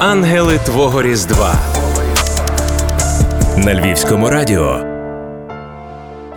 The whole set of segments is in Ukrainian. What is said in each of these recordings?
Ангели Твого Різдва на Львівському радіо.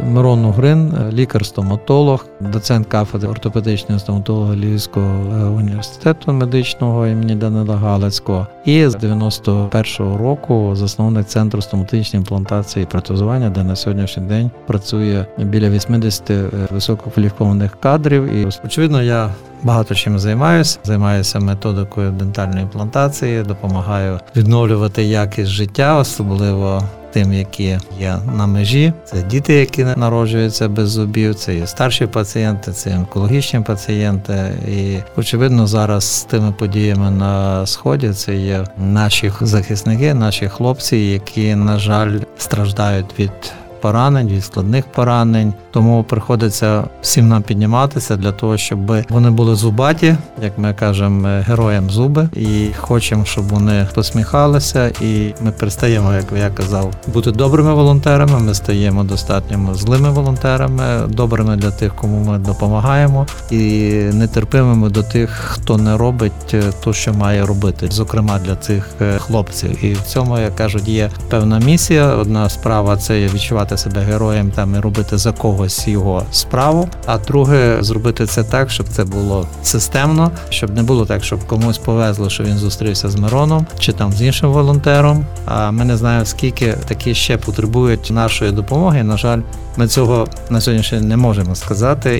Мирон Угрин, лікар-стоматолог, доцент кафедри ортопедичної стоматології Львівського е, університету медичного імені Данила Галицького, і з 91-го року засновник центру стоматичної імплантації і протезування, де на сьогоднішній день працює біля 80 е, висококваліфікованих кадрів. І очевидно, я багато чим займаюся. Займаюся методикою дентальної імплантації, допомагаю відновлювати якість життя, особливо тим, які є на межі. Це діти, які народжуються без зубів, це і старші пацієнти, це онкологічні пацієнти. І очевидно, зараз з тими подіями на сході це є наші захисники, наші хлопці, які на жаль страждають від поранень, від складних поранень. Тому приходиться всім нам підніматися для того, щоб вони були зубаті, як ми кажемо, героям зуби, і хочемо, щоб вони посміхалися. І ми перестаємо, як я казав, бути добрими волонтерами. Ми стаємо достатньо злими волонтерами, добрими для тих, кому ми допомагаємо, і нетерпимими до тих, хто не робить то, що має робити, зокрема для цих е, хлопців. І в цьому як кажуть, є певна місія. Одна справа це відчувати відчувати себе героєм там і робити за когось його справу. А друге, зробити це так, щоб це було системно, щоб не було так, щоб комусь повезло, що він зустрівся з Мироном чи там з іншим волонтером. А ми не знаємо, скільки такі ще потребують нашої допомоги. На жаль, ми цього на сьогодні не можемо сказати,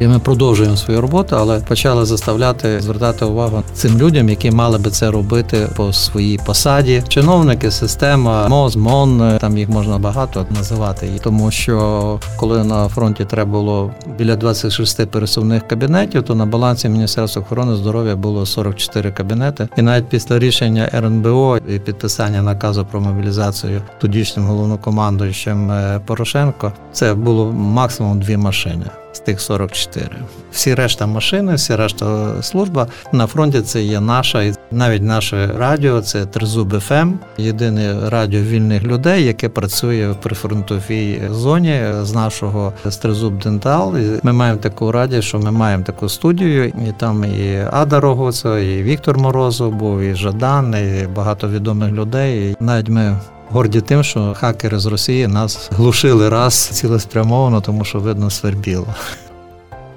і ми продовжуємо свою роботу, але почали заставляти звертати увагу цим людям, які мали би це робити по своїй посаді. Чиновники, система, МОЗ, МОН, там їх можна багато називати. Тому що коли на фронті треба було біля 26 пересувних кабінетів, то на балансі Міністерства охорони здоров'я було 44 кабінети. І навіть після рішення РНБО і підписання наказу про мобілізацію тодішнім головнокомандуючим е, Порошенко. Це було максимум дві машини з тих 44. Всі решта машини, всі решта служба на фронті це є наша, і навіть наше радіо це Тризуб ФМ, єдине радіо вільних людей, яке працює в прифронтовій зоні з нашого Тризуб Дентал. Ми маємо таку радіо, що ми маємо таку студію, і там і Ада Роговцева, і Віктор Морозов був, і Жадан, і багато відомих людей. І навіть ми горді тим, що хакери з Росії нас глушили раз цілеспрямовано, тому що видно свербіло.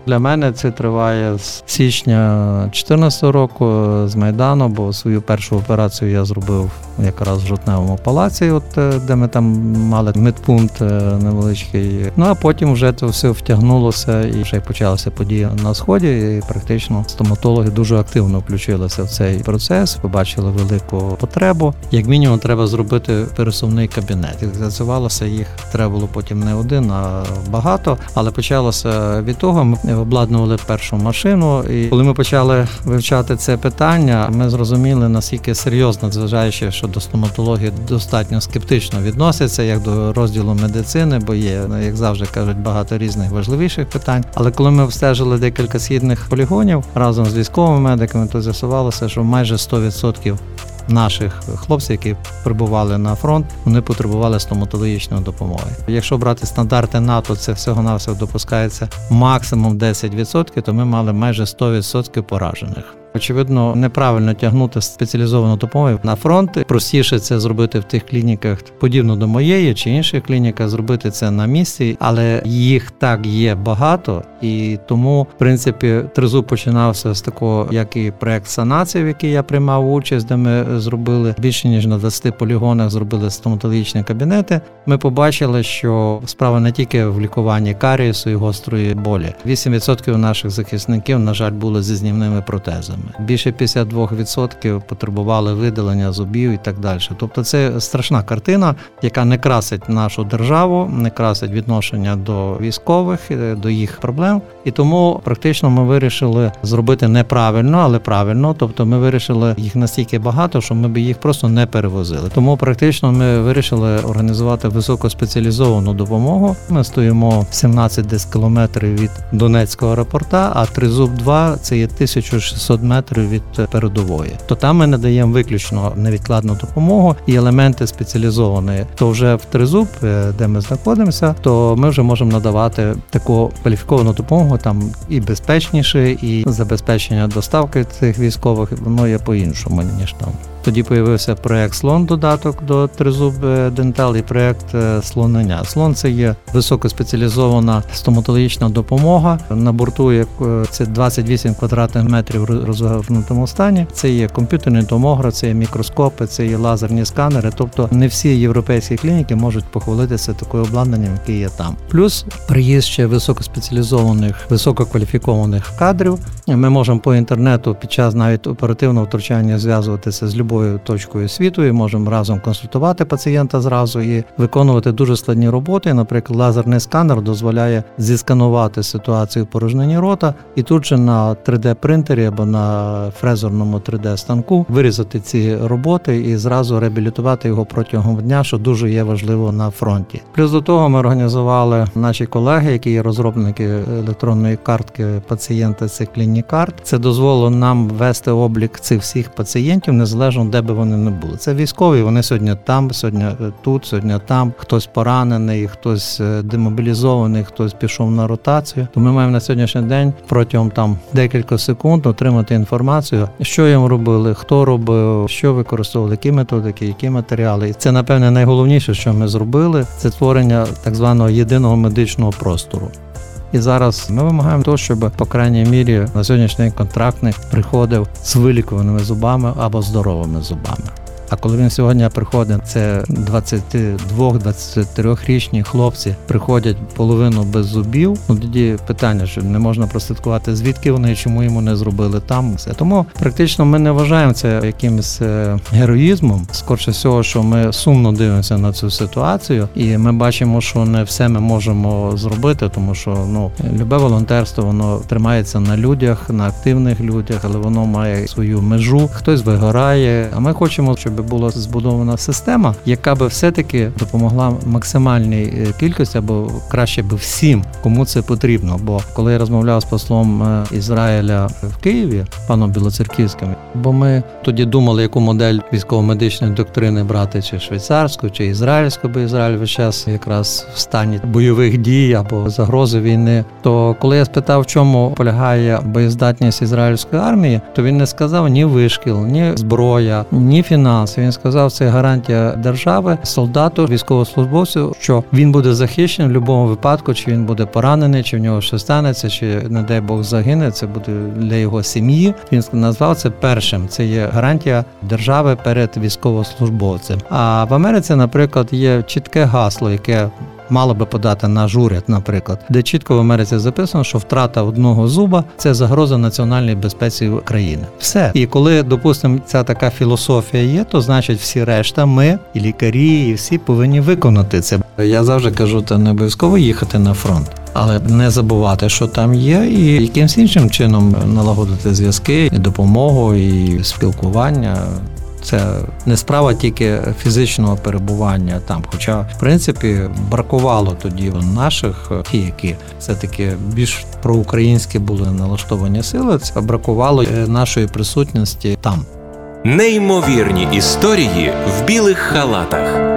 Для мене це триває з січня 2014 року з Майдану, бо свою першу операцію я зробив якраз в жовтневому палаці, от е, де ми там мали медпункт е, невеличкий. Ну а потім вже це все втягнулося і вже почалися події на сході. І Практично стоматологи дуже активно включилися в цей процес. Побачили велику потребу. Як мінімум, треба зробити пересувний кабінет. І Зацювалося їх треба було потім не один, а багато. Але почалося від того, ми обладнували першу машину. І коли ми почали вивчати це питання, ми зрозуміли наскільки серйозно, зважаючи, що до стоматології достатньо скептично відносяться, як до розділу медицини, бо є, як завжди кажуть, багато різних важливіших питань. Але коли ми обстежили декілька східних полігонів разом з військовими медиками, то з'ясувалося, що майже 100% Наших хлопців, які прибували на фронт, вони потребували стоматологічної допомоги. Якщо брати стандарти НАТО, це всього навсього допускається максимум 10%, то ми мали майже 100% поражених. Очевидно, неправильно тягнути спеціалізовану допомогу на фронт. Простіше це зробити в тих клініках, подібно до моєї чи інших клініках, зробити це на місці, але їх так є багато, і тому, в принципі, тризуб починався з такого, як і проект санації, в який я приймав участь, де ми зробили більше ніж на 20 полігонах, зробили стоматологічні кабінети. Ми побачили, що справа не тільки в лікуванні карієсу і гострої болі. 8% наших захисників, на жаль, були зі знімними протезами зубами. Більше 52% потребували видалення зубів і так далі. Тобто це страшна картина, яка не красить нашу державу, не красить відношення до військових, е, до їх проблем. І тому практично ми вирішили зробити неправильно, але правильно. Тобто ми вирішили їх настільки багато, що ми б їх просто не перевозили. Тому практично ми вирішили організувати високоспеціалізовану допомогу. Ми стоїмо 17 десь кілометрів від Донецького аеропорта, а Тризуб 2 це є 1600 метрів від передової. То там ми надаємо виключно невідкладну допомогу і елементи спеціалізованої. То вже в Тризуб, е, де ми знаходимося, то ми вже можемо надавати таку кваліфіковану допомогу там і безпечніше, і забезпечення доставки цих військових воно є по іншому ніж там. Тоді появився проект слон додаток до тризуб дентал і проект е, слонення. Слон це є високоспеціалізована стоматологічна допомога. На борту як е, це 28 квадратних метрів в розгорнутому стані. Це є комп'ютерний томограф, це є мікроскопи, це є лазерні сканери. Тобто не всі європейські клініки можуть похвалитися такою обладнанням, яке є там. Плюс приїзд ще високоспеціалізованих, висококваліфікованих кадрів. Ми можемо по інтернету під час навіть оперативного втручання зв'язуватися з любою точкою світу і можемо разом консультувати пацієнта зразу і виконувати дуже складні роботи. Наприклад, лазерний сканер дозволяє зісканувати ситуацію в порожнині рота і тут же на 3D-принтері або на фрезерному 3D-станку вирізати ці роботи і зразу реабілітувати його протягом дня, що дуже є важливо на фронті. Плюс до того ми організували наші колеги, які є розробники електронної картки пацієнта. Це клінікарт. Це дозволило нам вести облік цих всіх пацієнтів, незалежно де би вони не були. Це військові. Вони сьогодні там, сьогодні тут, сьогодні там. Хтось поранений, хтось е, демобілізований, хтось пішов на ротацію. То ми маємо на сьогоднішній день протягом там декілька секунд отримати інформацію, що їм робили, хто робив, що використовували, які методики, які матеріали. І це напевне найголовніше, що ми зробили, це створення так званого єдиного медичного простору. І зараз ми вимагаємо того, щоб по крайній мірі на сьогоднішній день контрактник приходив з вилікуваними зубами або здоровими зубами. А коли він сьогодні приходить, це 22-23-річні хлопці приходять половину без зубів. Ну тоді питання, що не можна прослідкувати, звідки вони чому йому не зробили там. Все тому практично ми не вважаємо це якимось е, героїзмом. Скорше всього, що ми сумно дивимося на цю ситуацію, і ми бачимо, що не все ми можемо зробити, тому що ну любе волонтерство воно тримається на людях, на активних людях, але воно має свою межу. Хтось вигорає. А ми хочемо, щоб була збудована система, яка би все-таки допомогла максимальній е, кількості або краще би всім, кому це потрібно. Бо коли я розмовляв з послом е, Ізраїля в Києві, паном Білоцерківським, бо ми тоді думали, яку модель військово-медичної доктрини брати, чи швейцарську, чи ізраїльську, бо Ізраїль весь час якраз в стані бойових дій або загрози війни. То коли я спитав, в чому полягає боєздатність ізраїльської армії, то він не сказав ні вишкіл, ні зброя, ні фінанси. Він сказав, це гарантія держави, солдату, військовослужбовцю, що він буде захищений в будь-якому випадку, чи він буде поранений, чи в нього щось станеться, чи не дай Бог загине. Це буде для його сім'ї. Він назвав це першим. Це є гарантія держави перед військовослужбовцем. А в Америці, наприклад, є чітке гасло, яке мало би подати наш уряд, наприклад, де чітко в Америці записано, що втрата одного зуба це загроза національної безпеці країни. Все. І коли, допустимо, ця така філософія є, то значить всі решта, ми і лікарі, і всі повинні виконати це. Я завжди кажу, та не обов'язково їхати на фронт. Але не забувати, що там є, і якимсь іншим чином налагодити зв'язки, і допомогу, і спілкування. Це не справа тільки фізичного перебування там. Хоча, в принципі, бракувало тоді наших, ті, які все-таки більш проукраїнські були налаштовані сили, це бракувало е, нашої присутності там. Неймовірні історії в білих халатах.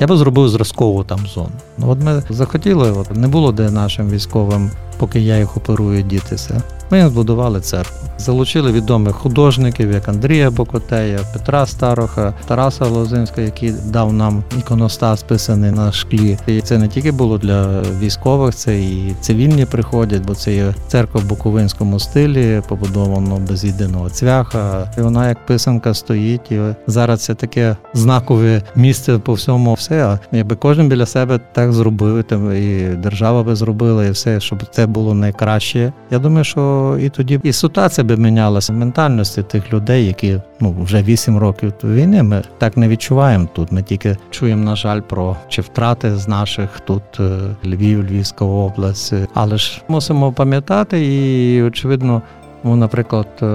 Я би зробив зразкову там зону. Ну, от ми захотіли, от не було де нашим військовим, поки я їх оперую, дітися. Ми збудували церкву. Залучили відомих художників, як Андрія Бокотея, Петра Староха, Тараса Лозинського, який дав нам іконостас писаний на шклі. І це не тільки було для військових, це і цивільні приходять, бо це є церква в Буковинському стилі, побудовано без єдиного цвяха. І Вона як писанка стоїть. І зараз це таке знакове місце по всьому. Все якби кожен біля себе так зробив, і держава би зробила, і все, щоб це було найкраще. Я думаю, що і тоді і ситуація би мінялася ментальності тих людей, які ну вже 8 років війни. Ми так не відчуваємо тут. Ми тільки чуємо, на жаль, про чи втрати з наших тут е, Львів, Львівська область. Але ж мусимо пам'ятати, і очевидно, ну, наприклад, е,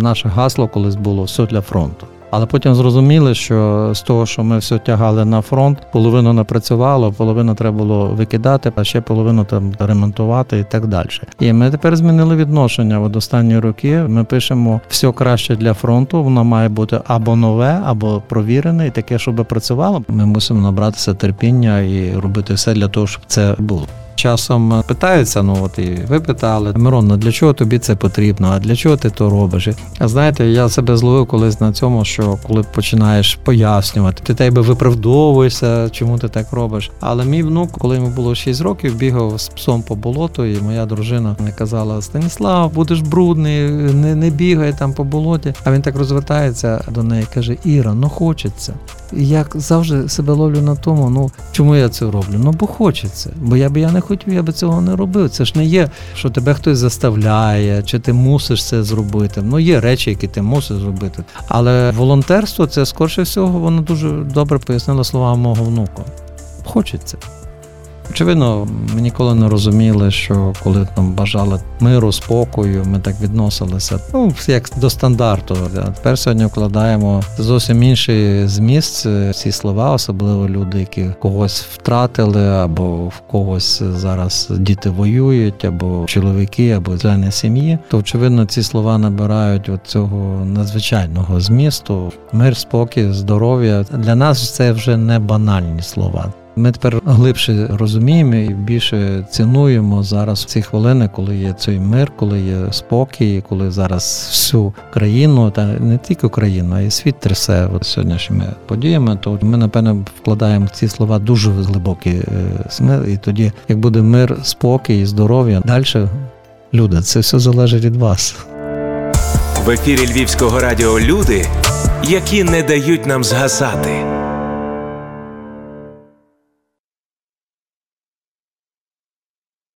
наше гасло колись було все для фронту. Але потім зрозуміли, що з того, що ми все тягали на фронт, половину не працювало, половину треба було викидати, а ще половину там ремонтувати і так далі. І ми тепер змінили відношення в останні роки. Ми пишемо все краще для фронту. Воно має бути або нове, або провірене, і таке, щоб працювало. Ми мусимо набратися терпіння і робити все для того, щоб це було. Часом питаються, ну от і ви питали, Мирон, ну для чого тобі це потрібно? А для чого ти то робиш? А знаєте, я себе зловив колись на цьому, що коли починаєш пояснювати, ти тебе виправдовуєшся, чому ти так робиш. Але мій внук, коли йому було 6 років, бігав з псом по болоту, і моя дружина не казала: Станіслав, будеш брудний, не, не бігай там по болоті. А він так розвертається до неї, каже: Іра, ну хочеться. І я завжди себе ловлю на тому, ну чому я це роблю? Ну бо хочеться. Бо я би я не хотів, я би цього не робив. Це ж не є, що тебе хтось заставляє, чи ти мусиш це зробити. Ну є речі, які ти мусиш зробити. Але волонтерство це скорше всього, воно дуже добре пояснило слова мого внука. Хочеться. Очевидно, ми ніколи не розуміли, що коли нам бажали миру, спокою, ми так відносилися. Ну, як до стандарту. А тепер сьогодні вкладаємо зовсім інший зміст ці слова, особливо люди, які когось втратили, або в когось зараз діти воюють, або чоловіки, або члени сім'ї. То очевидно, ці слова набирають от цього надзвичайного змісту. Мир, спокій, здоров'я. Для нас це вже не банальні слова. Ми тепер глибше розуміємо і більше цінуємо зараз ці хвилини, коли є цей мир, коли є спокій, коли зараз всю країну, та не тільки Україну, а й світ трясе сьогоднішніми подіями. То ми напевно вкладаємо ці слова дуже глибокий смир. І тоді, як буде мир, спокій і здоров'я, далі люди, це все залежить від вас. В ефірі Львівського радіо люди, які не дають нам згасати.